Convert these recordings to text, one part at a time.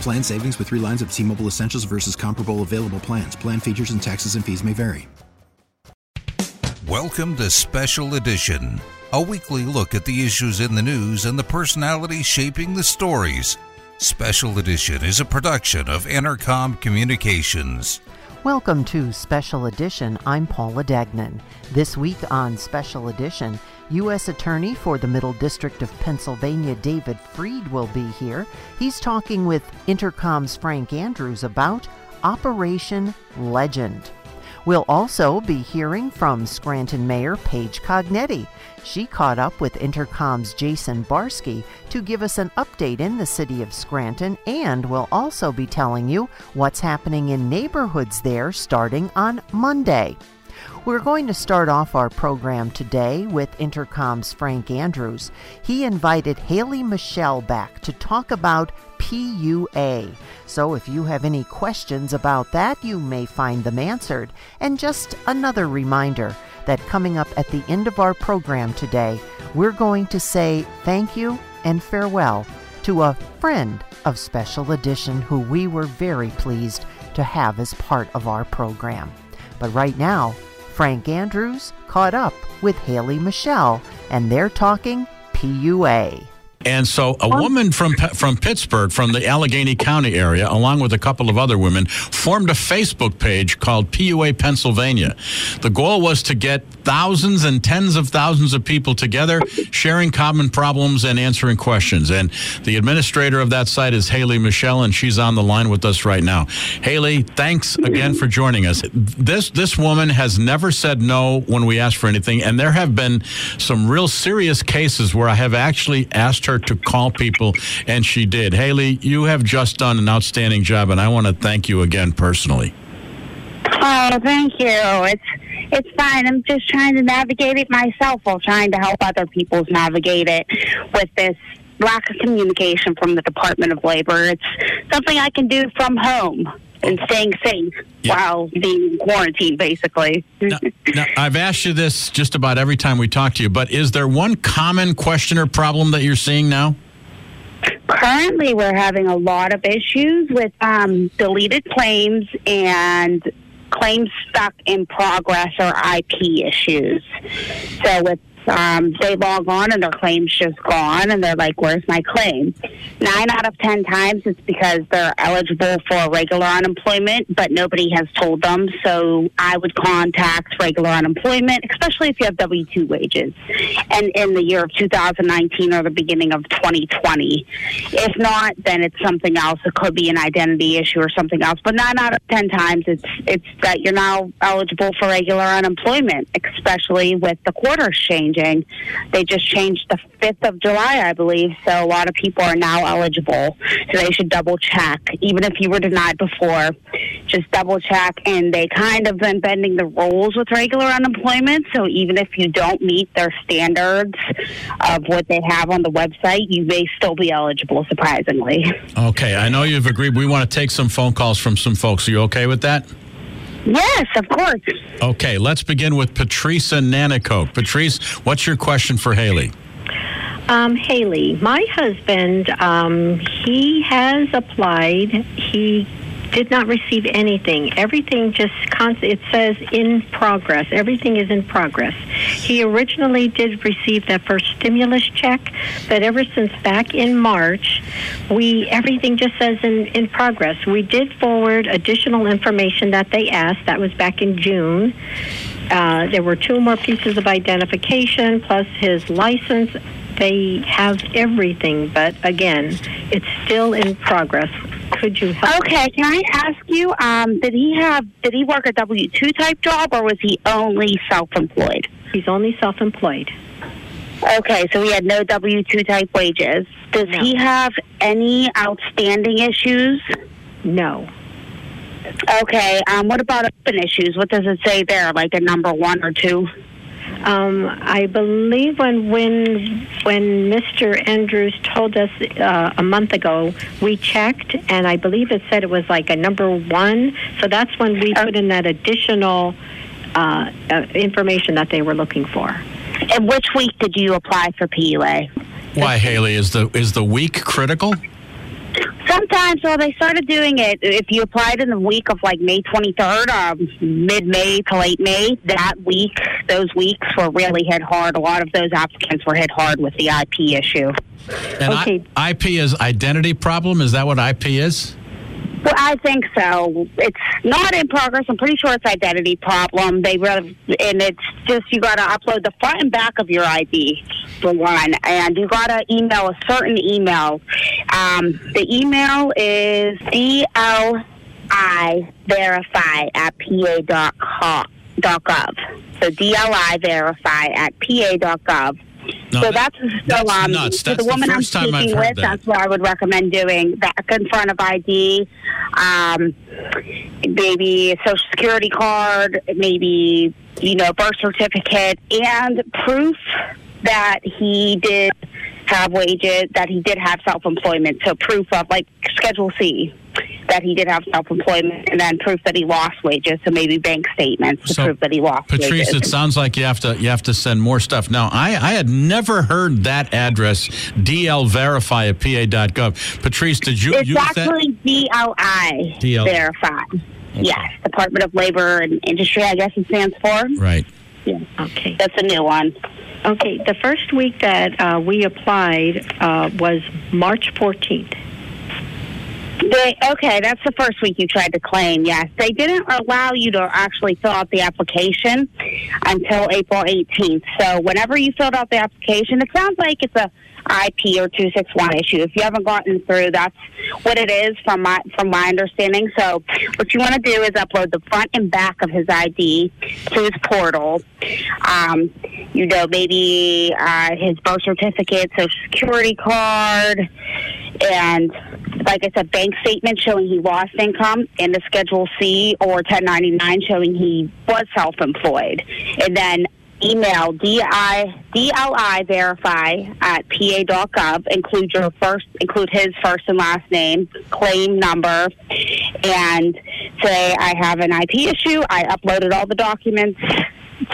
Plan savings with three lines of T Mobile Essentials versus comparable available plans. Plan features and taxes and fees may vary. Welcome to Special Edition, a weekly look at the issues in the news and the personalities shaping the stories. Special Edition is a production of Intercom Communications. Welcome to Special Edition. I'm Paula Degnan. This week on Special Edition, U.S. Attorney for the Middle District of Pennsylvania, David Freed, will be here. He's talking with Intercom's Frank Andrews about Operation Legend. We'll also be hearing from Scranton Mayor Paige Cognetti. She caught up with Intercom's Jason Barsky to give us an update in the city of Scranton, and we'll also be telling you what's happening in neighborhoods there starting on Monday. We're going to start off our program today with Intercom's Frank Andrews. He invited Hailey Michelle back to talk about PUA. So if you have any questions about that, you may find them answered. And just another reminder that coming up at the end of our program today, we're going to say thank you and farewell to a friend of Special Edition who we were very pleased to have as part of our program. But right now, Frank Andrews caught up with Hailey Michelle, and they're talking PUA. And so, a woman from from Pittsburgh, from the Allegheny County area, along with a couple of other women, formed a Facebook page called PUA Pennsylvania. The goal was to get thousands and tens of thousands of people together, sharing common problems and answering questions. And the administrator of that site is Hailey Michelle, and she's on the line with us right now. Hailey, thanks again for joining us. This this woman has never said no when we asked for anything, and there have been some real serious cases where I have actually asked her to call people, and she did. Hailey, you have just done an outstanding job, and I want to thank you again personally. Oh, thank you. It's it's fine. I'm just trying to navigate it myself while trying to help other people navigate it with this lack of communication from the Department of Labor. It's something I can do from home and staying safe Yeah. while being quarantined, basically. Now, now, I've asked you this just about every time we talk to you, but is there one common question or problem that you're seeing now? Currently, we're having a lot of issues with um, deleted claims and claims stuck in progress or IP issues. So with um, they log on and their claim's just gone, and they're like, "Where's my claim?" Nine out of ten times, it's because they're eligible for regular unemployment, but nobody has told them. So I would contact regular unemployment, especially if you have W two wages, and in the year of 2019 or the beginning of 2020. If not, then it's something else. It could be an identity issue or something else. But nine out of ten times, it's it's that you're now eligible for regular unemployment, especially with the quarters changing. They just changed the 5th of July, I believe. So a lot of people are now eligible. So they should double check, even if you were denied before. Just double check, and they kind of been bending the rules with regular unemployment. So even if you don't meet their standards of what they have on the website, you may still be eligible. Surprisingly. Okay, I know you've agreed. We want to take some phone calls from some folks. Are you okay with that? Yes, of course. Okay, let's begin with Patrice and Nanticoke. Patrice, what's your question for Hailey? Um, Hailey, my husband, um, he has applied. He did not receive anything. Everything just const- it says in progress. Everything is in progress. He originally did receive that first stimulus check, but ever since back in March, we everything just says in in progress. We did forward additional information that they asked. That was back in June. Uh, there were two more pieces of identification plus his license. They have everything, but again, it's still in progress. Could you help? Okay, can I ask you, um, did he have did he work a W two type job or was he only self employed? He's only self employed. Okay, so he had no W two type wages. Does No. he have any outstanding issues? No. Okay, um, what about open issues? What does it say there? Like a number one or two? Um, I believe when when when Mr. Andrews told us uh, a month ago, we checked, and I believe it said it was like a number one. So that's when we put in that additional uh, uh, information that they were looking for. And which week did you apply for PUA? Why, Hailey, is the is the week critical? Sometimes, well, they started doing it. If you applied in the week of like May 23rd, um, mid May to late May, that week, those weeks were really hit hard. A lot of those applicants were hit hard with the IP issue. And Okay. I, IP is identity problem. Is that what IP is? Well, I think so. It's not in progress. I'm pretty sure it's identity problem. They and it's just you got to upload the front and back of your ID for one, and you got to email a certain email. Um, the email is dli verify at pa dot co- dot gov. So dli verify at pa dot gov. No, so that- that's still that's um, nuts. That's the the woman I'm first I've speaking with. that. That's what I would recommend doing. Back in front of ID, um, maybe a social security card, maybe you know birth certificate, and proof that he did have wages, that he did have self employment. So proof of like Schedule C. That he did have self employment, and then proof that he lost wages. So maybe bank statements to So, prove that he lost wages. Patrice, wages. it sounds like you have to you have to send more stuff. Now, I, I had never heard that address, dlverify at pa.gov. Patrice, did you It's use that? actually DLI DL. Verify. Yes, Department of Labor and Industry, I guess it stands for. Right. Yeah. Okay. That's a new one. Okay. The first week that uh, we applied uh, was March 14th. They, okay, that's the first week you tried to claim. Yes, they didn't allow you to actually fill out the application until April 18th. So whenever you filled out the application, it sounds like it's a IP or 261 issue. If you haven't gotten through, that's what it is from my from my understanding. So what you want to do is upload the front and back of his ID to his portal. Um, you know, maybe uh, his birth certificate, social security card, and like I said, bank statement showing he lost income, and the Schedule C or 1099 showing he was self-employed, and then email DI, DLI verify at pa.gov. Include your first, include his first and last name, claim number, and say I have an IP issue. I uploaded all the documents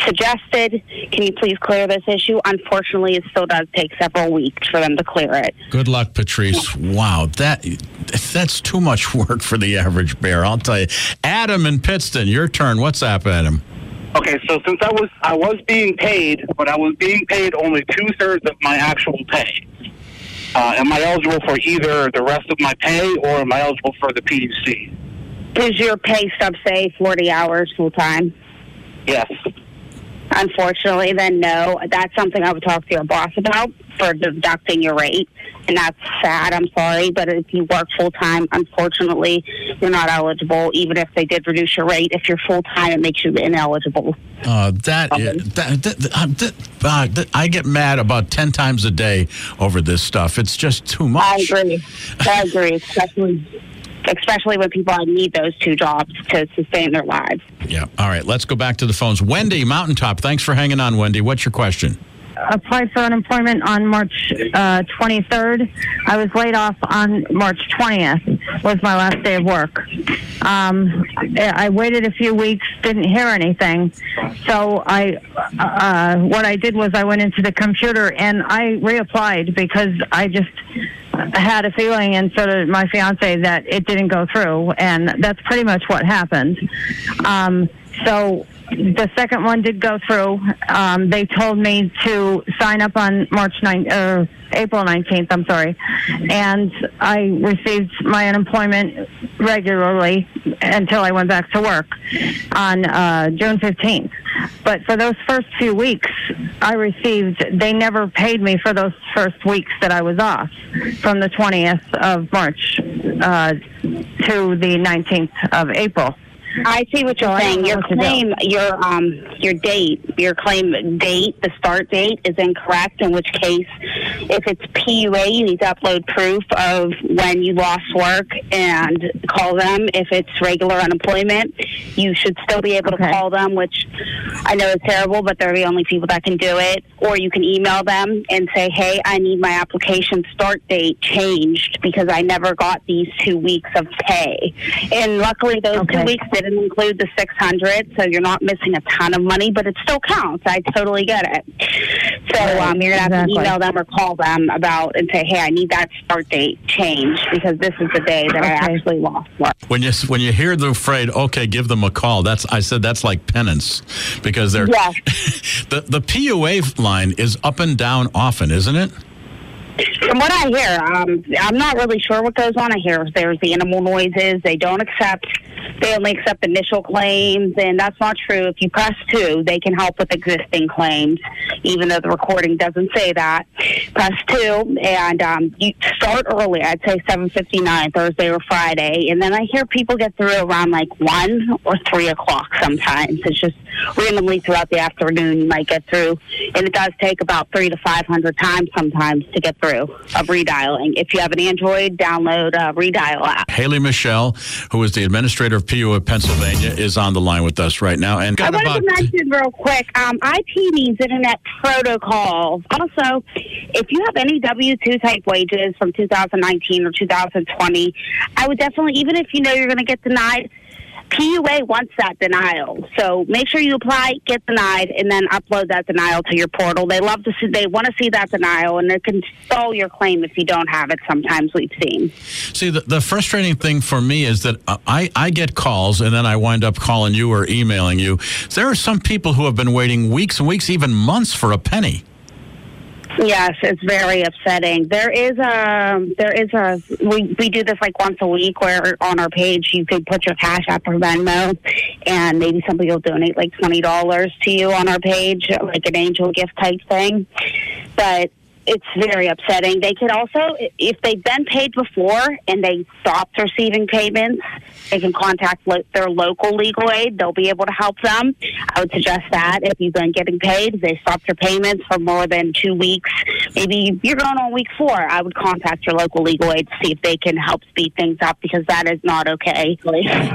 suggested. Can you please clear this issue? Unfortunately, it still does take several weeks for them to clear it. Good luck, Patrice. Wow, that that's too much work for the average bear. I'll tell you. Adam in Pittston, your turn. What's up, Adam? Okay, so since I was I was being paid, but I was being paid only two thirds of my actual pay. Uh, am I eligible for either the rest of my pay, or am I eligible for the PUC? Does your pay stub say 40 hours full time? Yes. Unfortunately, then no. That's something I would talk to your boss about for deducting your rate. And that's sad. I'm sorry. But if you work full time, unfortunately, you're not eligible, even if they did reduce your rate. If you're full time, it makes you ineligible. Uh, that, that, that, uh, that- uh, that- I get mad about ten times a day over this stuff. It's just too much. I agree. I agree, especially. Especially when people need those two jobs to sustain their lives. Yeah. All right. Let's go back to the phones. Wendy, Mountaintop. Thanks for hanging on, Wendy. What's your question? applied for unemployment on March uh, 23rd. I was laid off on March 20th. Was my last day of work. Um, I I waited a few weeks, didn't hear anything. So I, uh, what I did was I went into the computer and I reapplied because I just had a feeling, and so did my fiance, that it didn't go through, and that's pretty much what happened. Um, so the second one did go through. Um, they told me to sign up on March 9th, uh, April 19th, I'm sorry. And I received my unemployment regularly until I went back to work on uh, June 15th. But for those first few weeks, I received, they never paid me for those first weeks that I was off from the 20th of March uh, to the 19th of April. I see what you're saying. Your claim, your um, your date, your claim date, the start date is incorrect. In which case, if it's PUA, you need to upload proof of when you lost work and call them. If it's regular unemployment, you should still be able okay. to call them, which I know is terrible, but they're the only people that can do it. Or you can email them and say, "Hey, I need my application start date changed because I never got these two weeks of pay." And luckily, those okay. two weeks didn't include the 600, so you're not missing a ton of money, but it still counts. I totally get it. So um, you're going to have exactly. to email them or call them about and say, hey, I need that start date changed because this is the day that okay. I actually lost work. When you when you hear the phrase, okay, give them a call, that's I said that's like penance because they're yes. the the PUA line is up and down often, isn't it? From what I hear, um, I'm not really sure what goes on. I hear there's the animal noises. They don't accept they only accept initial claims, and that's not true. If you press two, they can help with existing claims, even though the recording doesn't say that. Press two, and um, you start early. I'd say 7:59 Thursday or Friday, and then I hear people get through around like one or three o'clock. Sometimes it's just randomly throughout the afternoon you might get through, and it does take about three to five hundred times sometimes to get through of redialing. If you have an Android, download a redial app. Hailey Michelle, who is the administrator of PUA Pennsylvania, is on the line with us right now. And I wanted about... to mention real quick, um, IP means Internet Protocol. Also, if you have any W-2 type wages from 2019 or 2020, I would definitely, even if you know you're going to get denied, PUA wants that denial. So make sure you apply, get denied, and then upload that denial to your portal. They love to see, they want to see that denial, and it can stall your claim if you don't have it. Sometimes we've seen. See, the, the frustrating thing for me is that I, I get calls, and then I wind up calling you or emailing you. There are some people who have been waiting weeks and weeks, even months, for a penny. Yes, it's very upsetting. There is a there is a we we do this like once a week where on our page you could put your cash app or Venmo, and maybe somebody will donate like twenty dollars to you on our page, like an angel gift type thing. But it's very upsetting. They could also, if they've been paid before and they stopped receiving payments, they can contact lo- their local legal aid. They'll be able to help them. I would suggest that if you've been getting paid, they stopped your payments for more than two weeks. Maybe you're going on week four. I would contact your local legal aid to see if they can help speed things up because that is not okay.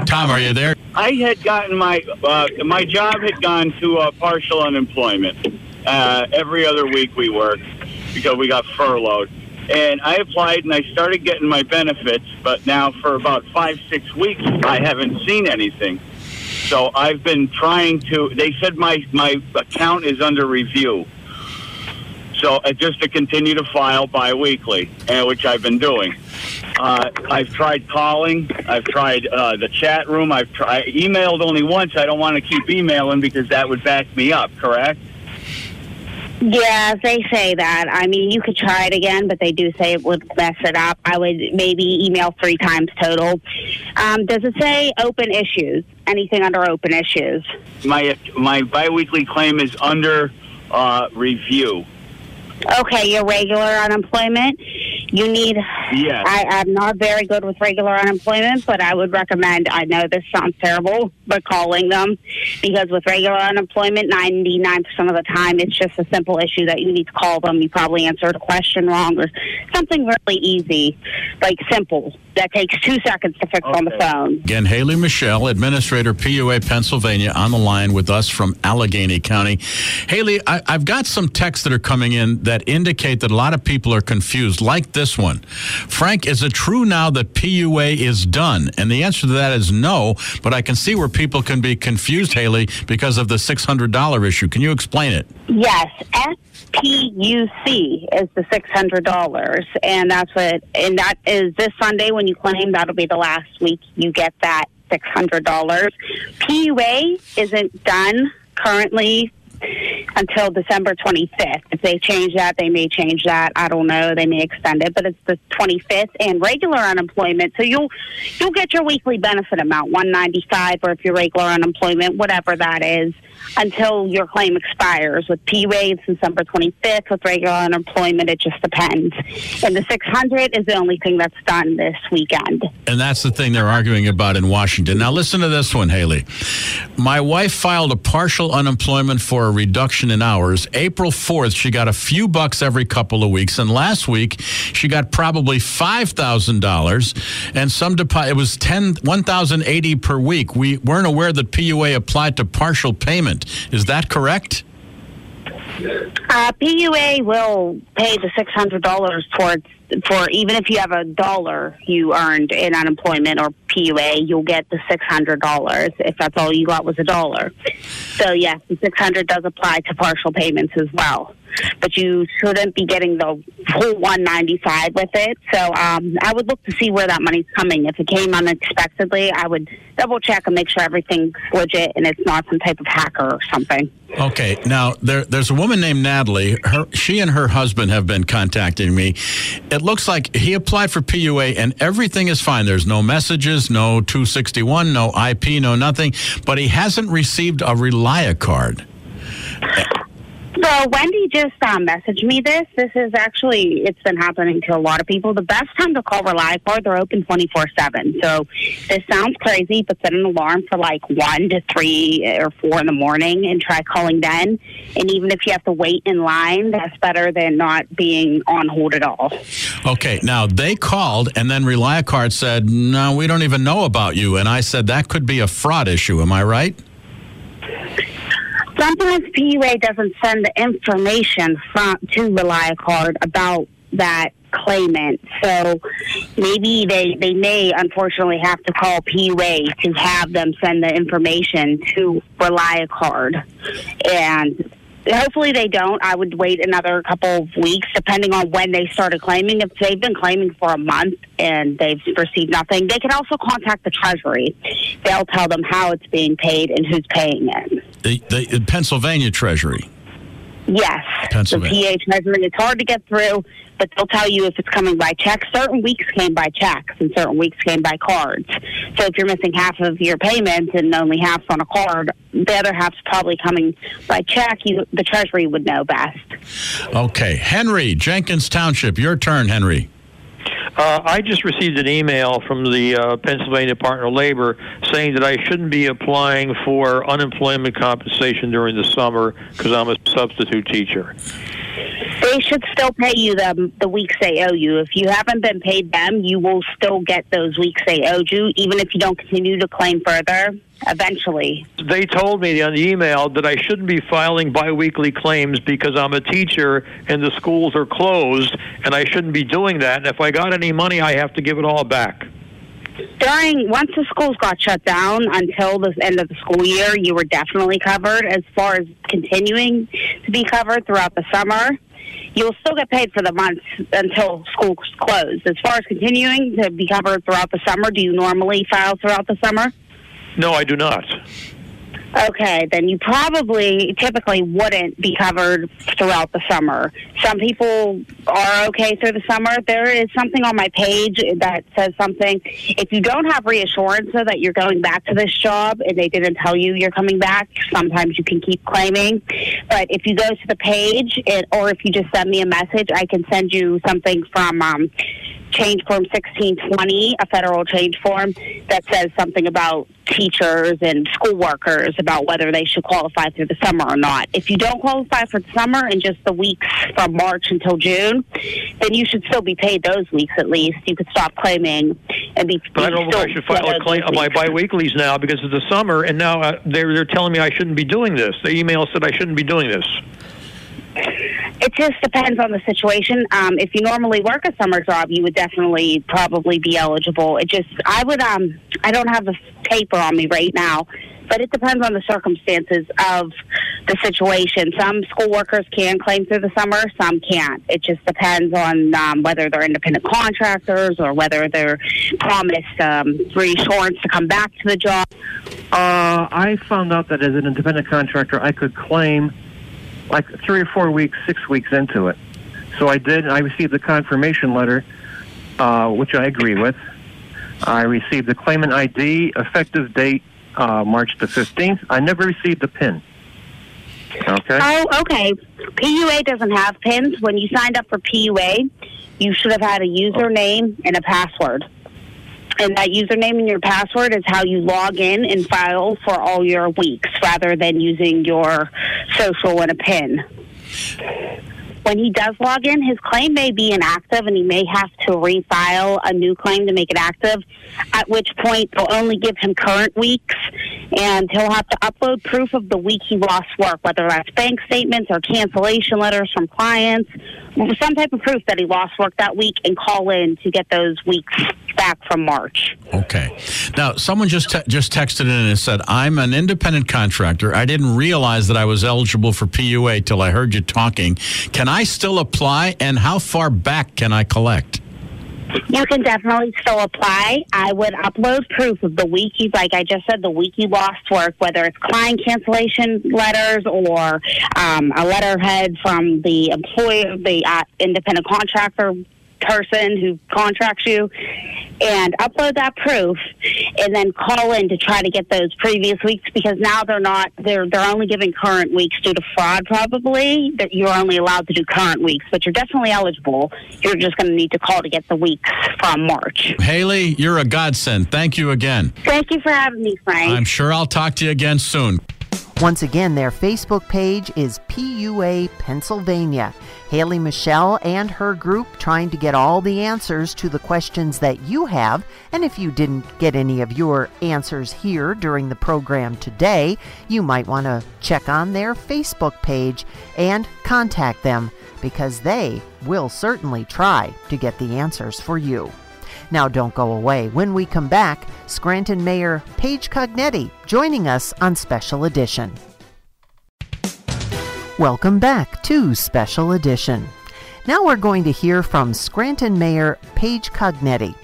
Tom, are you there? I had gotten my uh, my job had gone to uh, partial unemployment. Uh, every other week we work because we got furloughed. And I applied and I started getting my benefits, but now for about five, six weeks, I haven't seen anything. So I've been trying to. They said my my account is under review. So uh, just to continue to file biweekly, uh, which I've been doing. Uh, I've tried calling. I've tried uh, the chat room. I've tried emailed only once. I don't want to keep emailing because that would back me up. Correct? Yeah, they say that. I mean, you could try it again, but they do say it would mess it up. I would maybe email three times total. Um, does it say open issues? Anything under open issues? My my biweekly claim is under uh, review. Okay, your regular unemployment. You need. Yes. I, I'm not very good with regular unemployment, but I would recommend. I know this sounds terrible, but calling them because with regular unemployment, 99% of the time, it's just a simple issue that you need to call them. You probably answered a question wrong or something really easy, like simple that takes two seconds to fix okay. on the phone. Again, Hailey Michelle, Administrator PUA Pennsylvania, on the line with us from Allegheny County. Hailey, I, I've got some texts that are coming in that indicate that a lot of people are confused, like this one. Frank, is it true now that PUA is done? And the answer to that is no, but I can see where people can be confused, Hailey, because of the $600 issue. Can you explain it? Yes, FPUC is the six hundred dollars, and that's what, and that is this Sunday when you claim. That'll be the last week you get that six hundred dollars. PUA isn't done currently until December 25th. If they change that, they may change that. I don't know. They may extend it, but it's the 25th and regular unemployment. So you'll you'll get your weekly benefit amount, 195 or if you're regular unemployment, whatever that is, until your claim expires. With PUA, it's December 25th. With regular unemployment, it just depends. And the 600 is the only thing that's done this weekend. And that's the thing they're arguing about in Washington. Now, listen to this one, Hailey. My wife filed a partial unemployment for a reduction in hours. April 4th, she got a few bucks every couple of weeks. And last week, she got probably $5,000 and some deposit. It was 10, 1,080 per week. We weren't aware that PUA applied to partial payment. Is that correct? Uh, PUA will pay the six hundred dollars towards for even if you have a dollar you earned in unemployment or PUA, you'll get the six hundred dollars if that's all you got was a dollar. So yes, the six hundred does apply to partial payments as well. But you shouldn't be getting the full one ninety five with it. So um, I would look to see where that money's coming. If it came unexpectedly, I would double check and make sure everything's legit and it's not some type of hacker or something. Okay, now there, there's a woman named Natalie. Her, she and her husband have been contacting me. It looks like he applied for PUA and everything is fine. There's no messages, no 261, no IP, no nothing, but he hasn't received a ReliaCard. So Wendy just um, messaged me this. This is actually it's been happening to a lot of people. The best time to call ReliaCard, they're open twenty four seven. So this sounds crazy, but set an alarm for like one to three or four in the morning and try calling then. And even if you have to wait in line, that's better than not being on hold at all. Okay, now they called and then ReliaCard said, "No, we don't even know about you." And I said that could be a fraud issue. Am I right? Sometimes PUA doesn't send the information from to ReliaCard about that claimant. So maybe they, they may unfortunately have to call PUA to have them send the information to ReliaCard. And hopefully they don't. I would wait another couple of weeks, depending on when they started claiming. If they've been claiming for a month and they've received nothing, they can also contact the Treasury. They'll tell them how it's being paid and who's paying it. The, the Pennsylvania Treasury. Yes, the. PA Treasury. It's hard to get through, but they'll tell you if it's coming by check. Certain weeks came by checks, and certain weeks came by cards. So if you're missing half of your payment and only half's on a card, the other half's probably coming by check. You, the Treasury would know best. Okay, Henry, Jenkins Township. Your turn, Henry. Uh, I just received an email from the uh, Pennsylvania Department of Labor saying that I shouldn't be applying for unemployment compensation during the summer because I'm a substitute teacher. They should still pay you the the weeks they owe you. If you haven't been paid them, you will still get those weeks they owed you, even if you don't continue to claim further. Eventually, They told me on the email that I shouldn't be filing biweekly claims because I'm a teacher and the schools are closed, and I shouldn't be doing that. And if I got any money, I have to give it all back. during once the schools got shut down until the end of the school year, you were definitely covered. As far as continuing to be covered throughout the summer, you'll still get paid for the months until school's closed. As far as continuing to be covered throughout the summer, do you normally file throughout the summer? No, I do not. Okay, then you probably typically wouldn't be covered throughout the summer. Some people are okay through the summer. There is something on my page that says something. If you don't have reassurance that you're going back to this job and they didn't tell you you're coming back, sometimes you can keep claiming. But if you go to the page, it, or if you just send me a message, I can send you something from. Um, change form 1620, a federal change form that says something about teachers and school workers about whether they should qualify through the summer or not. If you don't qualify for the summer and just the weeks from March until June, then you should still be paid those weeks at least. You could stop claiming and be. But I don't know if I should file a claim on my biweeklies now because it's the summer, and now uh, they're they're telling me I shouldn't be doing this. The email said I shouldn't be doing this. It just depends on the situation. Um, if you normally work a summer job, you would definitely probably be eligible. It just, I would, um, I don't have the paper on me right now, but it depends on the circumstances of the situation. Some school workers can claim through the summer, some can't. It just depends on um, whether they're independent contractors or whether they're promised um, reassurance to come back to the job. Uh, I found out that as an independent contractor, I could claim like three or four weeks, six weeks into it. So I did. I received the confirmation letter, uh, which I agree with. I received the claimant ID, effective date uh, March the 15th. I never received the PIN. Okay. Oh, okay. PUA doesn't have pins. When you signed up for PUA, you should have had a username and a password. And that username and your password is how you log in and file for all your weeks rather than using your social and a PIN. When he does log in, his claim may be inactive and he may have to refile a new claim to make it active, at which point they'll only give him current weeks and he'll have to upload proof of the week he lost work, whether that's bank statements or cancellation letters from clients, some type of proof that he lost work that week and call in to get those weeks back from March. Okay. Now, someone just te- just texted in and said, "I'm an independent contractor. I didn't realize that I was eligible for PUA till I heard you talking. Can I still apply? And how far back can I collect?" You can definitely still apply. I would upload proof of the week you, like I just said, the week you lost work, whether it's client cancellation letters or um, a letterhead from the employer, the uh, independent contractor person who contracts you and upload that proof and then call in to try to get those previous weeks because now they're not they're they're only giving current weeks due to fraud probably that you're only allowed to do current weeks but you're definitely eligible you're just going to need to call to get the weeks from march Hailey, you're a godsend. Thank you again. thank you for having me frank I'm sure I'll talk to you again soon. Once again, their Facebook page is PUA Pennsylvania. Hailey Michelle and her group trying to get all the answers to the questions that you have. And if you didn't get any of your answers here during the program today, you might want to check on their Facebook page and contact them because they will certainly try to get the answers for you. Now, don't go away. When we come back, Scranton Mayor Paige Cognetti joining us on Special Edition. Welcome back to Special Edition. Now we're going to hear from Scranton Mayor Paige Cognetti.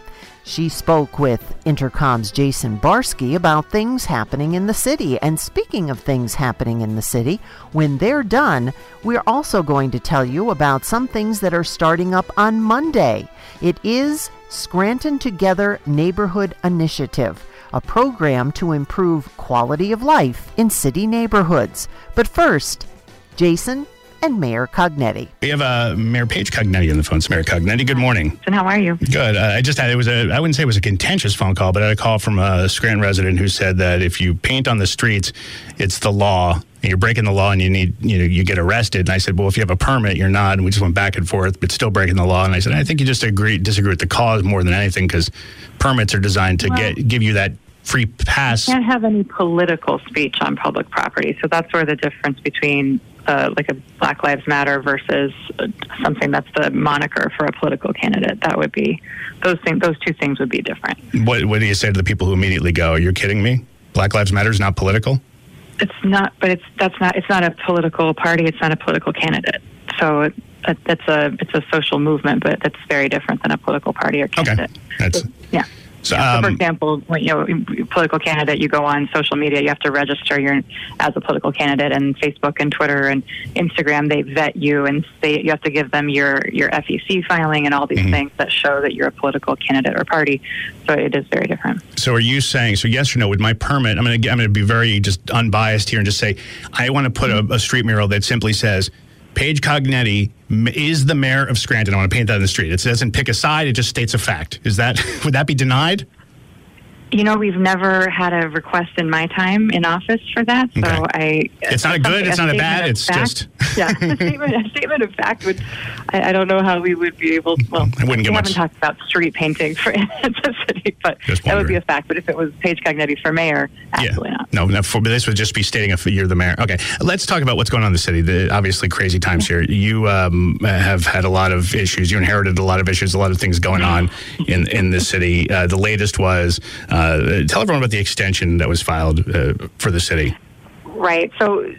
She spoke with Intercom's Jason Barsky about things happening in the city. And speaking of things happening in the city, when they're done, we're also going to tell you about some things that are starting up on Monday. It is Scranton Together Neighborhood Initiative, a program to improve quality of life in city neighborhoods. But first, Jason and Mayor Cognetti. We have uh, Mayor Paige Cognetti on the phone. It's Mayor Cognetti. Good morning. And how are you? Good. Uh, I just had it was a I wouldn't say it was a contentious phone call, but I had a call from a Scranton resident who said that if you paint on the streets, it's the law. And you're breaking the law, and you need you know you get arrested. And I said, well, if you have a permit, you're not. And we just went back and forth, but still breaking the law. And I said, I think you just agree disagree with the cause more than anything because permits are designed to Well- get give you that free pass. You can't have any political speech on public property. So that's where the difference between uh, like a Black Lives Matter versus uh, something that's the moniker for a political candidate. That would be those things. Those two things would be different. What what do you say to the people who immediately go, "You're kidding me"? Black Lives Matter is not political. It's not, but it's that's not. It's not a political party. It's not a political candidate. So it, it, it's a it's a social movement, but that's very different than a political party or candidate. That's Yeah. So. Yeah, so for um, example, when, you know, political candidate, you go on social media, you have to register your as a political candidate, and Facebook and Twitter and Instagram, they vet you and say you have to give them your your FEC filing and all these things that show that you're a political candidate or party. So it is very different. So are you saying so? Yes or no? With my permit, I'm going to I'm going to be very just unbiased here and just say I want to put a, a street mural that simply says. Paige Cognetti is the mayor of Scranton. I want to paint that in the street. It doesn't pick a side; it just states a fact. Is that would that be denied? You know, we've never had a request in my time in office for that, so I. It's not a good, it's not a bad, it's fact- just. yeah, a statement, a statement of fact would. I, I don't know how we would be able. Well, I wouldn't get we get haven't talked about street painting for the city, but that would be a fact. But if it was Paige Cognetti for mayor, absolutely not. No, no for, but this would just be stating if you're the mayor. Okay, let's talk about what's going on in the city. The, obviously, crazy times here. You um, have had a lot of issues. You inherited a lot of issues, a lot of things going on in in the city. Uh, the latest was uh, tell everyone about the extension that was filed uh, for the city. Right. So,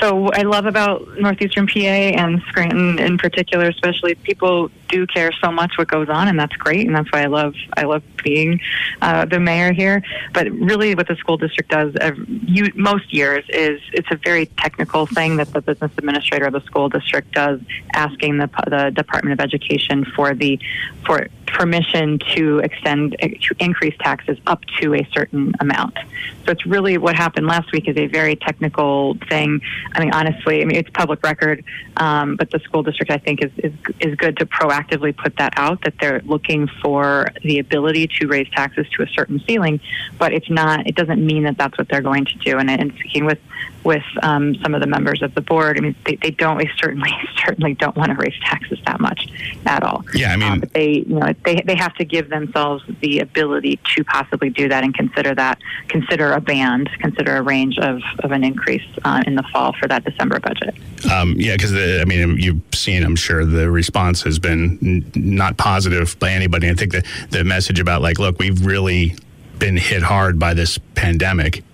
so I love about northeastern PA and Scranton in particular, especially people do care so much what goes on, and that's great, and that's why I love I love being uh, the mayor here. But really, what the school district does you, most years is it's a very technical thing that the business administrator of the school district does, asking the the Department of Education for the for permission to extend to increase taxes up to a certain amount. So it's really what happened last week is a very technical thing. I mean, honestly, I mean it's public record, um, but the school district I think is, is is good to proactively put that out that they're looking for the ability to raise taxes to a certain ceiling, but it's not. It doesn't mean that that's what they're going to do. And, and speaking with with um, some of the members of the board, I mean they, they don't they certainly certainly don't want to raise taxes that much at all. Yeah, I mean, Um, but they you know they they have to give themselves the ability to possibly do that and consider that consider a band consider a range of, of an increase uh, in the fall for that December budget. Um, yeah, because I mean, you've seen, I'm sure, the response has been n- not positive by anybody. I think the the message about like, look, we've really been hit hard by this pandemic.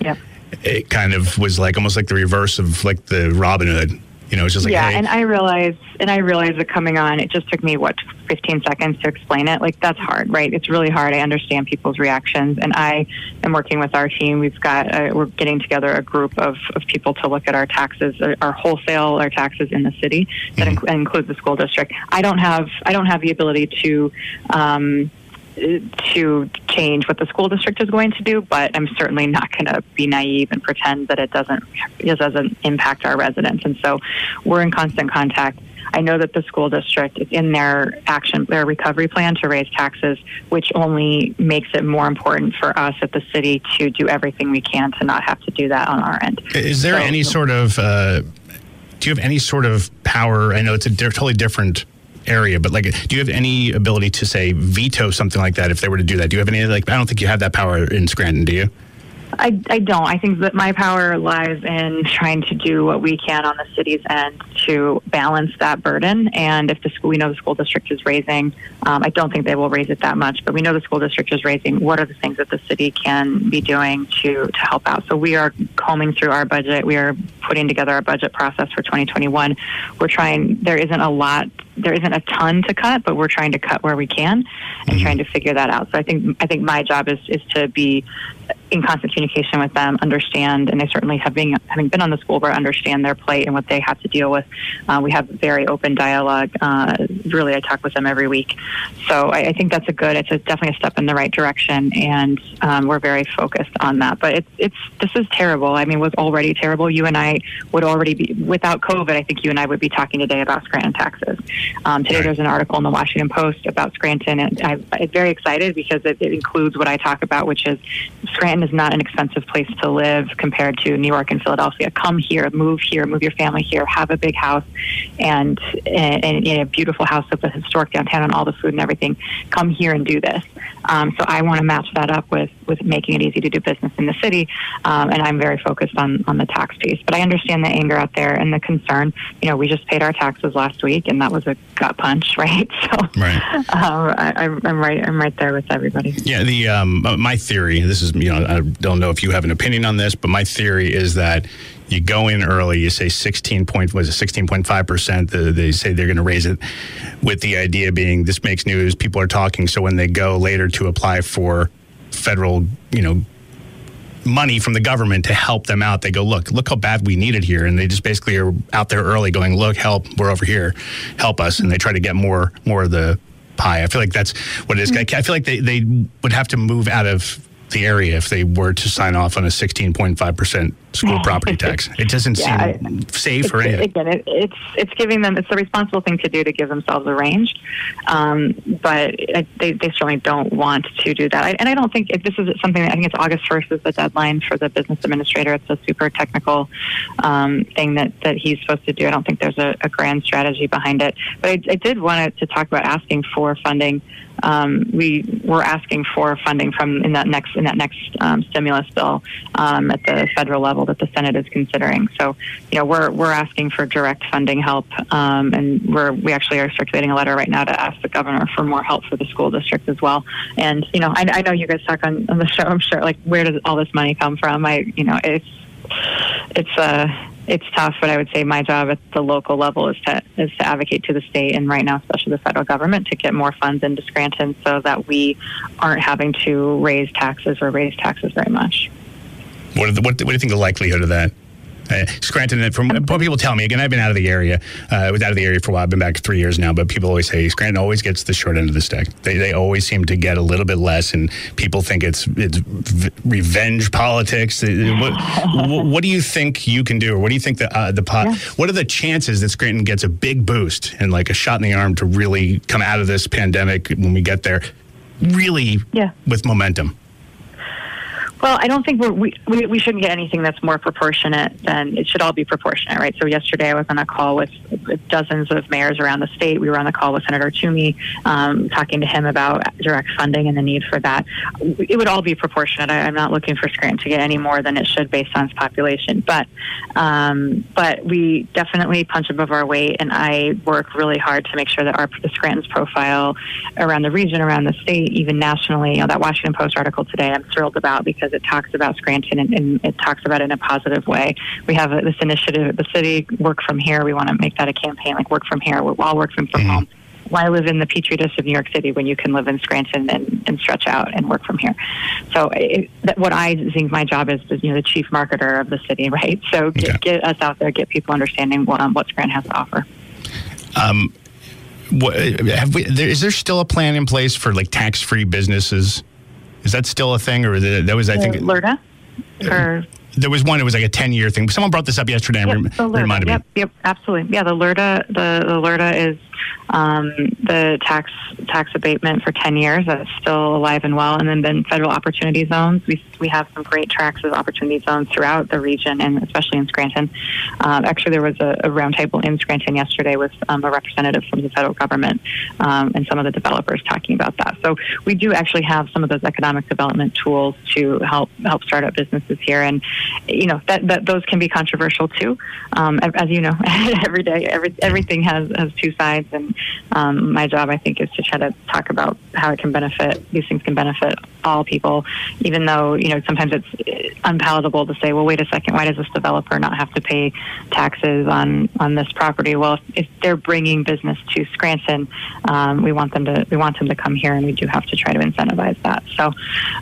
Yep. It kind of was like almost like the reverse of like the Robin Hood. You know, it's just like, yeah, hey, and I realize, and I realize that coming on, it just took me what 15 seconds to explain it. Like that's hard, right? It's really hard. I understand people's reactions, and I am working with our team. We've got uh, we're getting together a group of, of people to look at our taxes, uh, our wholesale, our taxes in the city that inc- includes the school district. I don't have I don't have the ability to. Um, to change what the school district is going to do, but I'm certainly not going to be naive and pretend that it doesn't it doesn't impact our residents. And so we're in constant contact. I know that the school district is in their action, their recovery plan to raise taxes, which only makes it more important for us at the city to do everything we can to not have to do that on our end. is there So- any sort of uh, do you have any sort of power? I know it's a di- totally different area, but like, do you have any ability to say veto something like that if they were to do that? Do you have any like? I don't think you have that power in Scranton, do you? I, I don't. I think that my power lies in trying to do what we can on the city's end to balance that burden. And if the school, we know the school district is raising, um, I don't think they will raise it that much, but we know the school district is raising. What are the things that the city can be doing to to help out? So we are combing through our budget. We are putting together our budget process for 2021. We're trying. There isn't a lot. There isn't a ton to cut, but we're trying to cut where we can and trying to figure that out. So I think I think my job is is to be in constant communication with them, understand, and they certainly have been having been on the school board, understand their plight and what they have to deal with. Uh, we have very open dialogue. Uh, really, I talk with them every week, so I, I think that's a good. It's a, definitely a step in the right direction, and um, we're very focused on that. But it's it's this is terrible. I mean, it was already terrible. You and I would already be without COVID. I think you and I would be talking today about Scranton taxes. Um, today, there's an article in the Washington Post about Scranton, and I, I'm very excited because it, it includes what I talk about, which is Scranton is not an expensive place to live compared to New York and Philadelphia. Come here, move here, move your family here, have a big house, and and, and a beautiful house with a historic downtown and all the food and everything. Come here and do this. Um, so I want to match that up with with making it easy to do business in the city, um, and I'm very focused on on the tax piece. But I understand the anger out there and the concern. You know, we just paid our taxes last week, and that was a gut punch, right? So right. um, I, I'm I'm right. I'm right there with everybody. Yeah, the um, uh, my theory. This is you know I don't know if you have an opinion on this, but my theory is that you go in early. You say sixteen point was it sixteen point five percent. They say they're going to raise it, with the idea being this makes news. People are talking. So when they go later to apply for federal, you know. Money from the government to help them out. They go, look, look how bad we need it here, and they just basically are out there early, going, look, help, we're over here, help us, and they try to get more, more of the pie. I feel like that's what it is. I feel like they, they would have to move out of the area if they were to sign off on a 16.5% school property tax. It doesn't Yeah, seem safe it's, or anything. Again, it, it's it's giving them it's the responsible thing to do to give themselves a range, um, but it, they they certainly don't want to do that. I, and I don't think if this is something. I think it's August first is the deadline for the business administrator. It's a super technical um, thing that that he's supposed to do. I don't think there's a, a grand strategy behind it. But I, I did want to talk about asking for funding. Um, we were asking for funding from in that next in that next um, stimulus bill um, at the federal level that the Senate is considering. So, you know, we're we're asking for direct funding help, um, and we're we actually are circulating a letter right now to ask the governor for more help for the school district as well. And you know, I, I know you guys talk on, on the show. I'm sure, like, where does all this money come from? I, you know, it's it's uh it's tough, but I would say my job at the local level is to is to advocate to the state and right now, especially the federal government, to get more funds into Scranton so that we aren't having to raise taxes or raise taxes very much. What, the, what, what do you think the likelihood of that? Uh, Scranton, from what people tell me, again, I've been out of the area. Uh, I was out of the area for a while. I've been back three years now, but people always say Scranton always gets the short end of the stick. They, they always seem to get a little bit less, and people think it's it's v- revenge politics. Uh, What, what do you think you can do, or what do you think the uh, the pot? What are the chances that Scranton gets a big boost and like a shot in the arm to really come out of this pandemic when we get there, really Yeah. with momentum? Well, I don't think we, we we shouldn't get anything that's more proportionate than it should all be proportionate, right? So yesterday I was on a call with, with dozens of mayors around the state. We were on the call with Senator Toomey, um, talking to him about direct funding and the need for that. It would all be proportionate. I, I'm not looking for Scranton to get any more than it should based on its population, but um, but we definitely punch above our weight, and I work really hard to make sure that our Scranton's profile around the region, around the state, even nationally. You know, that Washington Post article today, I'm thrilled about because it talks about Scranton and, and it talks about it in a positive way. We have a, this initiative at the city, Work From Here. We want to make that a campaign, like Work From Here. We're all working from home. Why live in the petri dish of New York City when you can live in Scranton and, and stretch out and work from here? So, it, that, what I think my job is, is you know the chief marketer of the city, right? So get, get us out there, get people understanding what, um, what Scranton has to offer. Um, what, have we, there, is there still a plan in place for like tax-free businesses? Is that still a thing, or that, that was I think Uh, LERTA? Or there was one. It was like a ten-year thing. Someone brought this up yesterday and Yep, rem- LERTA. reminded me. Yep, yep, absolutely. Yeah, the LERTA, the, the LERTA is um, the tax tax abatement for 10 years. That's still alive and well. And then, then federal opportunity zones. We, we have some great tracks of opportunity zones throughout the region and especially in Scranton. Um, actually, there was a, a roundtable in Scranton yesterday with um, a representative from the federal government um, and some of the developers talking about that. So we do actually have some of those economic development tools to help help startup businesses here. And, you know, that, that those can be controversial too. Um, as you know, every day, every, everything has, has two sides. And um, my job, I think, is to try to talk about how it can benefit, these things can benefit all people, even though, you know, sometimes it's unpalatable to say, well, wait a second, why does this developer not have to pay taxes on, on this property? Well, if, if they're bringing business to Scranton, um, we want them to, we want them to come here and we do have to try to incentivize that. So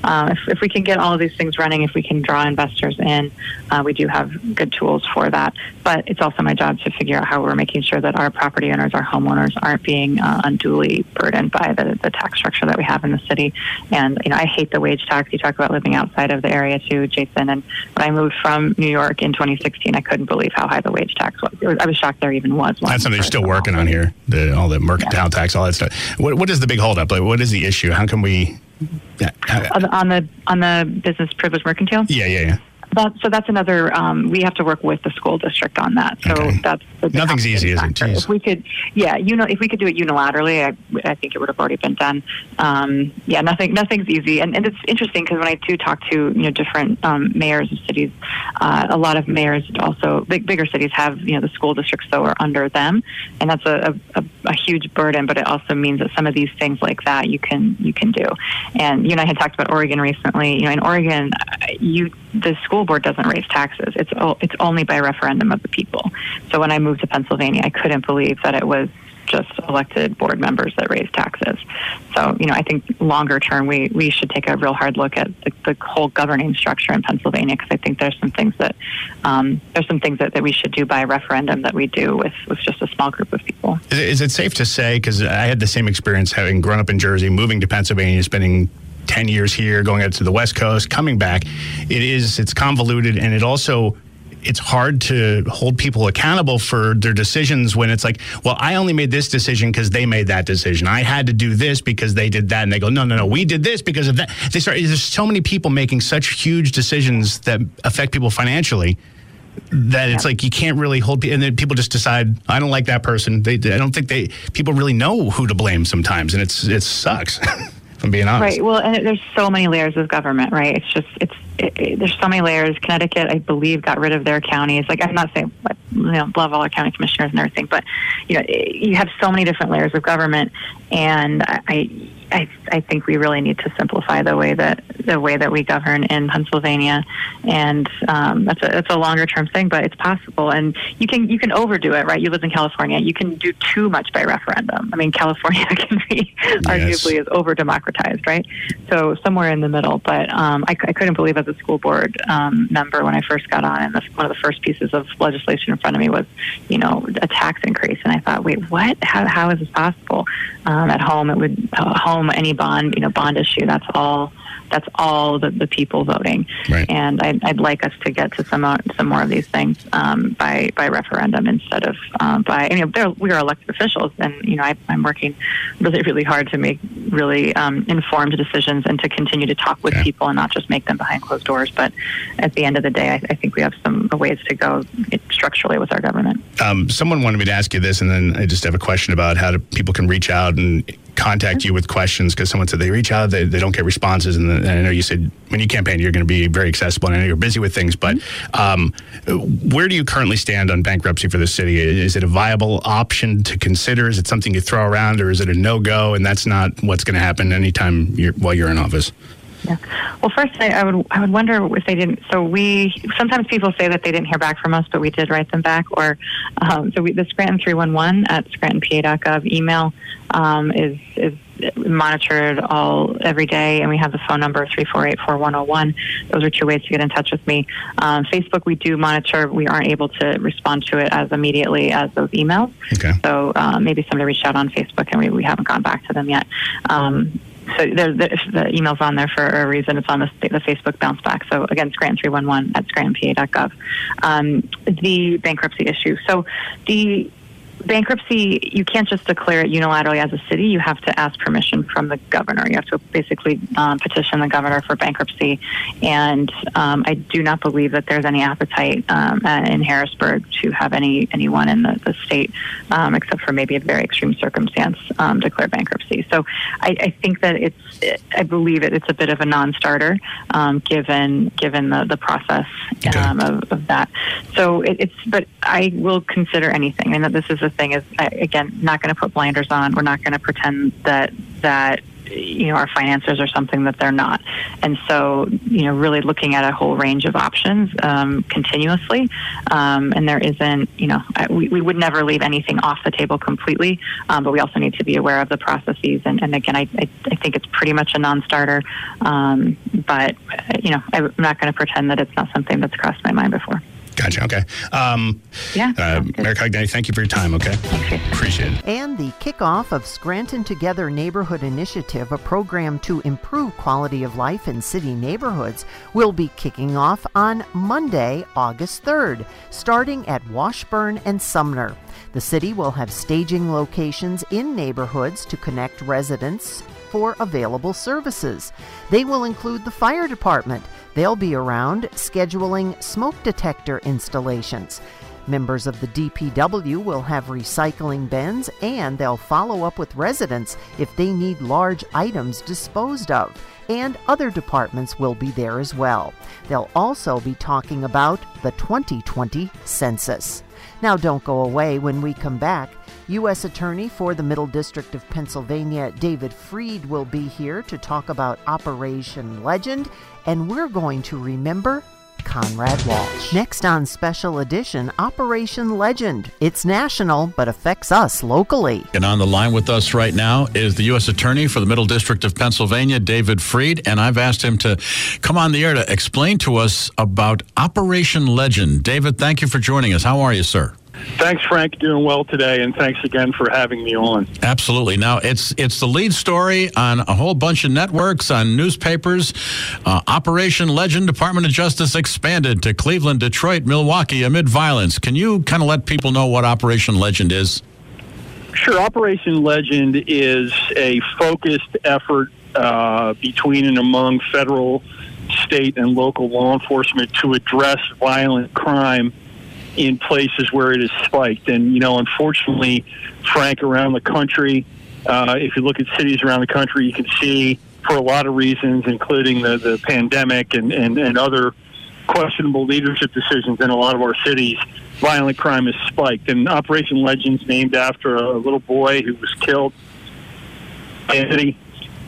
uh, if, if we can get all of these things running, if we can draw investors in, uh, we do have good tools for that. But it's also my job to figure out how we're making sure that our property owners, our homeowners, aren't being uh, unduly burdened by the, the tax structure that we have in the city. And you know, I hate the wage tax. You talk about living outside of the area too, Jason. And when I moved from New York in 2016, I couldn't believe how high the wage tax was. Was I was shocked there even was one. That's something you're still working on here. The, all the mercantile tax, all that stuff. What, what is the big holdup? Like, what is the issue? How can we? Yeah, on the on the, on the business privilege mercantile. yeah, yeah. yeah. That, so that's another. Um, we have to work with the school district on that. So that's the the Nothing's easy, is it? factor. If we could, yeah, you know, if we could do it unilaterally, I, I think it would have already been done. Um, yeah, nothing, nothing's easy, and, and it's interesting because when I do talk to you know different um, mayors of cities, uh, a lot of mayors also big, bigger cities have you know the school districts that are under them, and that's a, a, a huge burden. But it also means that some of these things like that you can you can do. And you and I had talked about Oregon recently. You know, in Oregon, uh, you the school board doesn't raise taxes. It's o- it's only by referendum of the people. So when I moved to Pennsylvania, I couldn't believe that it was just elected board members that raise taxes. So, you know, I think longer term, we, we should take a real hard look at the, the whole governing structure in Pennsylvania because I think there's some things that um, there's some things that, that we should do by referendum that we do with, with just a small group of people. Is it, is it safe to say? Because I had the same experience having grown up in Jersey, moving to Pennsylvania, spending 10 years here, going out to the West Coast, coming back. It is, it's convoluted and it also, it's hard to hold people accountable for their decisions when it's like, well, I only made this decision because they made that decision. I had to do this because they did that. And they go, no, no, no, we did this because of that. They start, there's so many people making such huge decisions that affect people financially that it's like you can't really hold people. and then people just decide I don't like that person. They I don't think they people really know who to blame sometimes and it's it sucks. if I'm being honest. Right. Well, and there's so many layers of government, right? It's just it's it, it, there's so many layers. Connecticut, I believe, got rid of their counties. Like I'm not saying you know love all our county commissioners and everything, but you know you have so many different layers of government, and I I, I think we really need to simplify the way that the way that we govern in Pennsylvania, and um, that's a it's a longer term thing, but it's possible. And you can you can overdo it, right? You live in California, you can do too much by referendum. I mean, California can be yes. arguably is over democratized, right? So somewhere in the middle. But um, I, I couldn't believe as a school board um, member when I first got on, and the, one of the first pieces of legislation in front of me was, you know, a tax increase, and I thought, wait, what? How how is this possible? Um, at home, it would uh, home home any bond, you know, bond issue. That's all. That's all the, the people voting. Right. And I'd, I'd, like us to get to some uh, some more of these things um, by by referendum instead of um, by. You know, we are elected officials, and you know, I, am working really really hard to make really um, informed decisions and to continue to talk with people and not just make them behind closed doors. But at the end of the day, I, I think we have some ways to go structurally with our government. Um, someone wanted me to ask you this, and then I just have a question about how do, people can reach out and contact you with questions because someone said they reach out, they, they don't get responses. And, and, I know you said when you campaign, you're going to be very accessible. And I know you're busy with things, but um, where do you currently stand on bankruptcy for the city? Is it a viable option to consider? Is it something you throw around, or is it a no go? And that's not what's going to happen anytime you're, while you're in office. Yeah. Well, first, I, I, would I would wonder if they didn't. So we sometimes people say that they didn't hear back from us, but we did write them back. Or um, so we, the Scranton three one one at scrantonpa.gov email um, is is monitored all every day, and we have the phone number three four eight four one zero oh one. Those are two ways to get in touch with me. Um, Facebook, we do monitor. We aren't able to respond to it as immediately as those emails. Okay. So uh, maybe somebody reached out on Facebook, and we, we haven't gone back to them yet. Um, so the, the, the, email's on there for a reason. It's on the, the Facebook bounce back. So again, Scranton 311 at scrantonpa.gov. Um, the bankruptcy issue. So the bankruptcy, you can't just declare it unilaterally as a city. You have to ask permission from the governor. You have to basically um, petition the governor for bankruptcy. And um, I do not believe that there's any appetite um, in Harrisburg to have any anyone in the, the state, um, except for maybe a very extreme circumstance, um, declare bankruptcy. So I, I, think that it's, I believe it, it's a bit of a non-starter um, given given the, the process okay. of, of, that. So it, it's, but I will consider anything. I mean, this is a thing is again not going to put blinders on. We're not going to pretend that that you know our finances are something that they're not. And so you know really looking at a whole range of options um, continuously. Um, and there isn't you know we, we would never leave anything off the table completely um, but we also need to be aware of the processes. And, and again I, I, I think it's pretty much a non-starter. Um, but you know I'm not going to pretend that it's not something that's crossed my mind before Gotcha. Okay. Um, yeah. Uh, Mayor Cognetti, thank you for your time. Okay. Appreciate it. And the kickoff of Scranton Together Neighborhood Initiative, a program to improve quality of life in city neighborhoods, will be kicking off on Monday, August 3rd, starting at Washburn and Sumner. The city will have staging locations in neighborhoods to connect residents for available services. They will include the fire department. They'll be around scheduling smoke detector installations. Members of the DPW will have recycling bins and they'll follow up with residents if they need large items disposed of. And other departments will be there as well. They'll also be talking about the 2020 census. Now, don't go away when we come back. U.S. Attorney for the Middle District of Pennsylvania, David Freed, will be here to talk about Operation Legend, and we're going to remember Conrad Walsh. Next on Special Edition, Operation Legend. It's national, but affects us locally. And on the line with us right now is the U.S. Attorney for the Middle District of Pennsylvania, David Freed, and I've asked him to come on the air to explain to us about Operation Legend. David, thank you for joining us. How are you, sir? Thanks, Frank. Doing well today, and thanks again for having me on. Absolutely. Now it's it's the lead story on a whole bunch of networks, on newspapers. Uh, Operation Legend, Department of Justice expanded to Cleveland, Detroit, Milwaukee amid violence. Can you kind of let people know what Operation Legend is? Sure. Operation Legend is a focused effort uh, between and among federal, state, and local law enforcement to address violent crime in places where it is spiked. And, you know, unfortunately, Frank, around the country, uh, if you look at cities around the country, you can see for a lot of reasons, including the, the pandemic and, and, and other questionable leadership decisions in a lot of our cities, violent crime has spiked. And Operation Legends, named after a little boy who was killed, Anthony,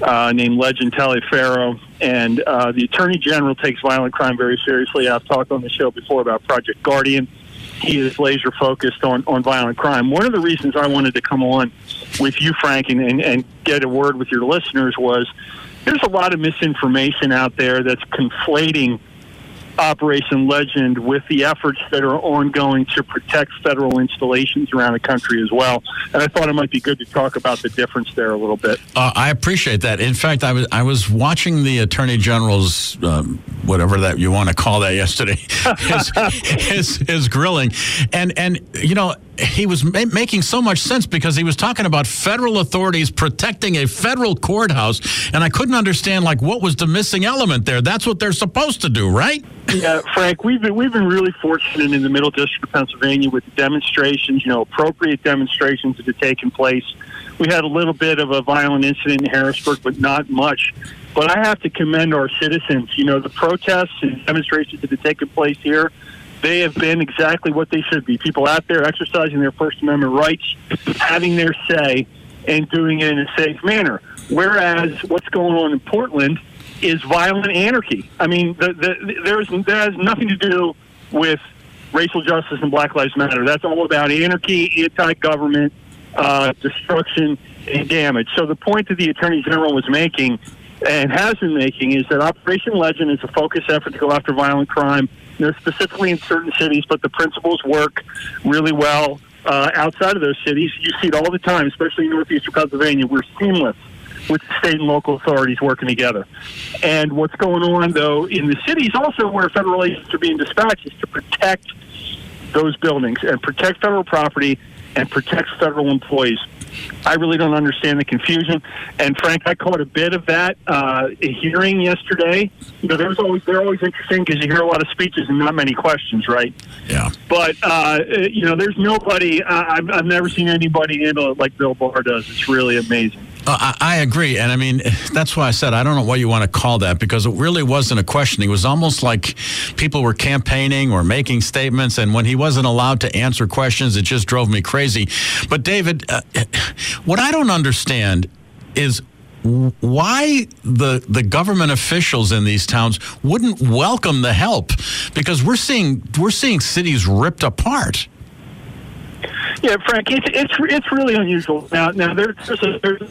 uh, named Legend Taliferro. And uh, the Attorney General takes violent crime very seriously. I've talked on the show before about Project Guardian he is laser focused on, on violent crime. One of the reasons I wanted to come on with you, Frank, and, and, and get a word with your listeners was there's a lot of misinformation out there that's conflating Operation Legend with the efforts that are ongoing to protect federal installations around the country as well. And I thought it might be good to talk about the difference there a little bit. Uh, I appreciate that. In fact, I was I was watching the Attorney General's um, whatever that you want to call that yesterday, his, his, his grilling, and and you know he was ma- making so much sense because he was talking about federal authorities protecting a federal courthouse, and I couldn't understand like what was the missing element there. That's what they're supposed to do, right? Yeah, Frank, we've been we've been really fortunate in the Middle District of Pennsylvania with demonstrations, you know, appropriate demonstrations that have taken place. We had a little bit of a violent incident in Harrisburg, but not much. But I have to commend our citizens. You know, the protests and demonstrations that have taken place here they have been exactly what they should be. People out there exercising their First Amendment rights, having their say, and doing it in a safe manner. Whereas what's going on in Portland is violent anarchy. I mean, the, the, there's, that has nothing to do with racial justice and Black Lives Matter. That's all about anarchy, anti-government, uh, destruction, and damage. So the point that the Attorney General was making and has been making is that Operation Legend is a focused effort to go after violent crime know, specifically in certain cities, but the principles work really well uh, outside of those cities. You see it all the time, especially in northeastern Pennsylvania. We're seamless with state and local authorities working together. And what's going on, though, in the cities also where federal agents are being dispatched is to protect those buildings and protect federal property and protect federal employees. I really don't understand the confusion. And Frank, I caught a bit of that uh, hearing yesterday. You know, there's always they're always interesting because you hear a lot of speeches and not many questions, right? Yeah. But uh, you know, there's nobody. Uh, I've I've never seen anybody handle it like Bill Barr does. It's really amazing. Uh, I, I, agree, and I mean that's why I said I don't know what you want to call that because it really wasn't a question. It was almost like people were campaigning or making statements, and when he wasn't allowed to answer questions, it just drove me crazy. But David, uh, what I don't understand is why the the government officials in these towns wouldn't welcome the help because we're seeing we're seeing cities ripped apart. Yeah, Frank, it's it's it's really unusual. Now, now there's a, there's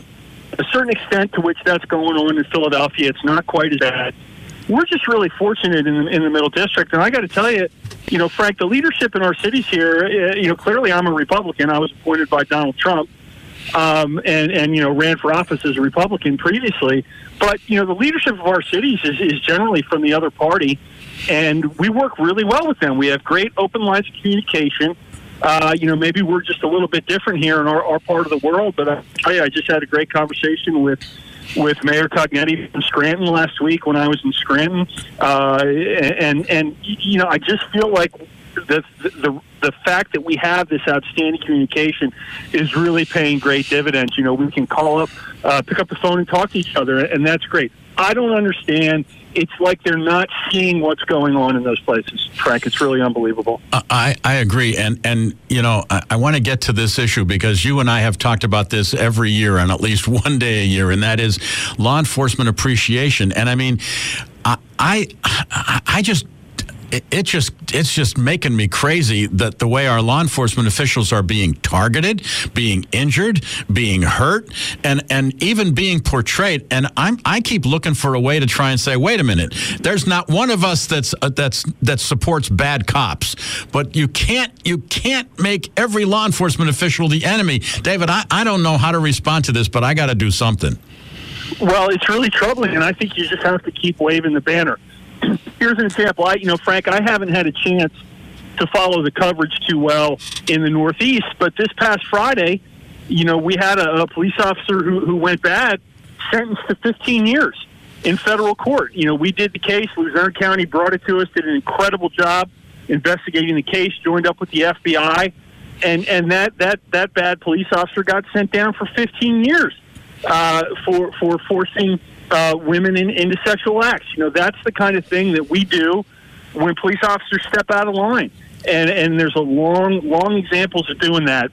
a certain extent to which that's going on in Philadelphia. It's not quite as bad. We're just really fortunate in the, in the Middle District, and I got to tell you, you know, Frank, the leadership in our cities here. Uh, you know, clearly I'm a Republican. I was appointed by Donald Trump, um, and and you know ran for office as a Republican previously. But you know, the leadership of our cities is, is generally from the other party, and we work really well with them. We have great open lines of communication uh, you know, maybe we're just a little bit different here in our, our part of the world. But I tell you, I just had a great conversation with with Mayor Cognetti from Scranton last week when I was in Scranton, uh, and and you know, I just feel like the the the fact that we have this outstanding communication is really paying great dividends. You know, we can call up, uh, pick up the phone, and talk to each other, and that's great. I don't understand it's like they're not seeing what's going on in those places. Frank, it's really unbelievable. I, I agree, and and you know I, I want to get to this issue because you and I have talked about this every year on at least one day a year, and that is law enforcement appreciation. And I mean, I I, I just it, it, just it's just making me crazy that the way our law enforcement officials are being targeted, being injured, being hurt, and and even being portrayed. And I'm I keep looking for a way to try and say, wait a minute, there's not one of us that's uh, that's that supports bad cops, but you can't you can't make every law enforcement official the enemy. David, I, I don't know how to respond to this, but I got to do something. Well, it's really troubling, and I think you just have to keep waving the banner. Here's an example. I, you know, Frank, I haven't had a chance to follow the coverage too well in the Northeast, but this past Friday, you know, we had a, a police officer who, who went bad, sentenced to 15 years in federal court. You know, we did the case. Luzerne County brought it to us, did an incredible job investigating the case, joined up with the FBI, and and that that that bad police officer got sent down for 15 years uh, for for forcing uh, women in, into sexual acts. You know, that's the kind of thing that we do when police officers step out of line. And and there's a long long examples of doing that.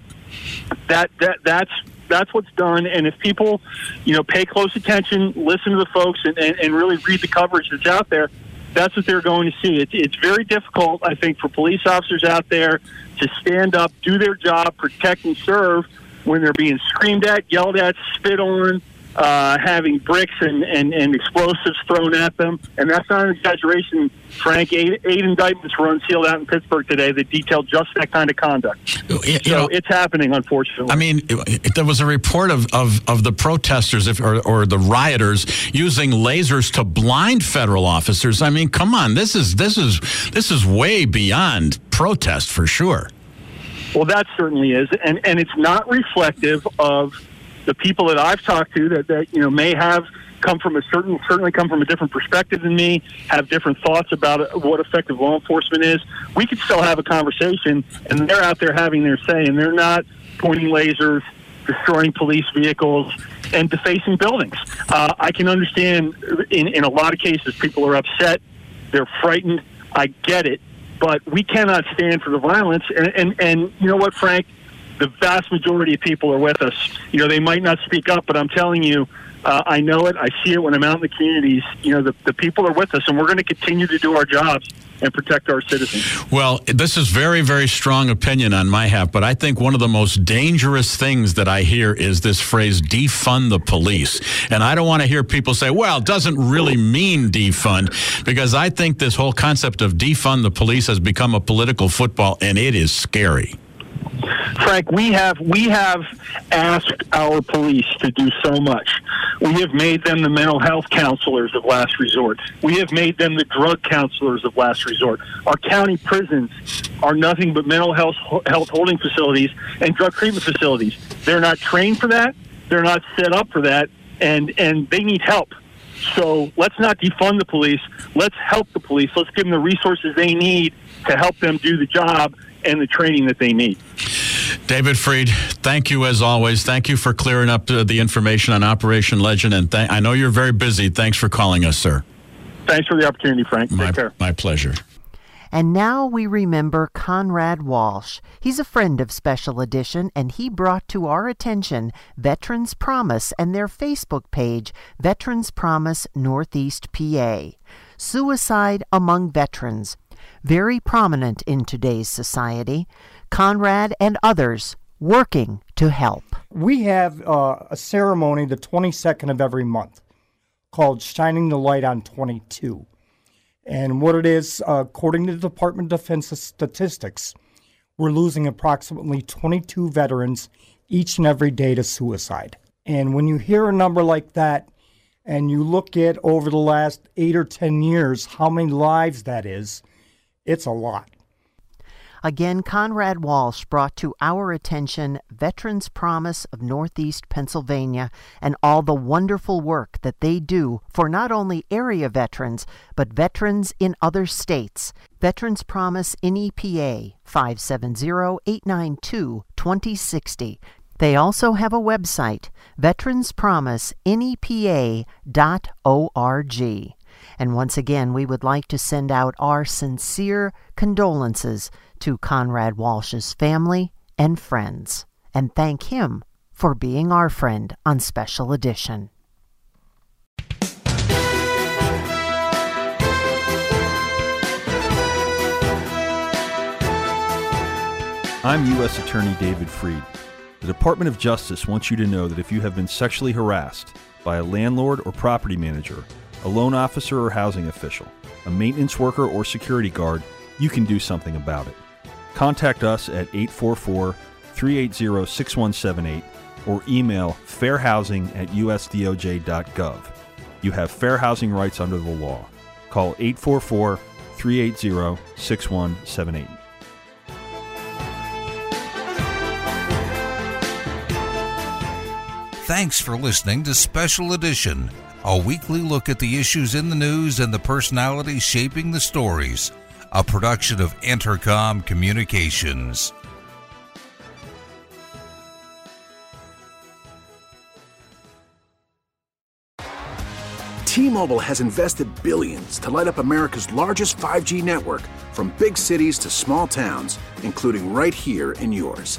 That that that's that's what's done. And if people, you know, pay close attention, listen to the folks, and, and, and really read the coverage that's out there, that's what they're going to see. It's, it's very difficult, I think, for police officers out there to stand up, do their job, protect and serve when they're being screamed at, yelled at, spit on, uh, having bricks and, and, and explosives thrown at them. And that's not an exaggeration, Frank. Eight, eight indictments were unsealed out in Pittsburgh today that detailed just that kind of conduct. You so know, it's happening, unfortunately. I mean, there was a report of, of, of the protesters if, or, or the rioters using lasers to blind federal officers. I mean, come on, this is this is this is way beyond protest for sure. Well, that certainly is, and and it's not reflective of the people that I've talked to that, that you know may have come from a certain certainly come from a different perspective than me, have different thoughts about what effective law enforcement is. We could still have a conversation, and they're out there having their say, and they're not pointing lasers, destroying police vehicles, and defacing buildings. Uh, I can understand in in a lot of cases people are upset, they're frightened. I get it, but we cannot stand for the violence. And and, and you know what, Frank the vast majority of people are with us. You know, they might not speak up, but I'm telling you, uh, I know it. I see it when I'm out in the communities. You know, the, the people are with us, and we're going to continue to do our jobs and protect our citizens. Well, this is very, very strong opinion on my half, but I think one of the most dangerous things that I hear is this phrase defund the police. And I don't want to hear people say, well, it doesn't really mean defund, because I think this whole concept of defund the police has become a political football, and it is scary. Frank, we have we have asked our police to do so much. We have made them the mental health counselors of last resort. We have made them the drug counselors of last resort. Our county prisons are nothing but mental health health holding facilities and drug treatment facilities. They're not trained for that. They're not set up for that, and and they need help. So let's not defund the police. Let's help the police. Let's give them the resources they need to help them do the job and the training that they need. David Freed, thank you as always. Thank you for clearing up the, the information on Operation Legend. And th- I know you're very busy. Thanks for calling us, sir. Thanks for the opportunity, Frank. My, Take care. My pleasure. And now we remember Conrad Walsh. He's a friend of Special Edition, and he brought to our attention Veterans Promise and their Facebook page, Veterans Promise Northeast PA. Suicide among veterans, very prominent in today's society. Conrad and others working to help. We have uh, a ceremony the 22nd of every month called Shining the Light on 22. And what it is, uh, according to the Department of Defense statistics, we're losing approximately 22 veterans each and every day to suicide. And when you hear a number like that, and you look at over the last eight or 10 years how many lives that is, it's a lot. Again, Conrad Walsh brought to our attention Veterans Promise of Northeast Pennsylvania and all the wonderful work that they do for not only area veterans, but veterans in other states. Veterans Promise NEPA 570 892 2060. They also have a website, veteranspromisenepa.org. And once again, we would like to send out our sincere condolences to Conrad Walsh's family and friends, and thank him for being our friend on Special Edition. I'm U.S. Attorney David Freed. The Department of Justice wants you to know that if you have been sexually harassed by a landlord or property manager, a loan officer or housing official, a maintenance worker or security guard, you can do something about it. Contact us at 844 380 6178 or email fairhousing at usdoj.gov. You have fair housing rights under the law. Call 844 380 6178. Thanks for listening to Special Edition, a weekly look at the issues in the news and the personalities shaping the stories, a production of Intercom Communications. T-Mobile has invested billions to light up America's largest 5G network from big cities to small towns, including right here in yours.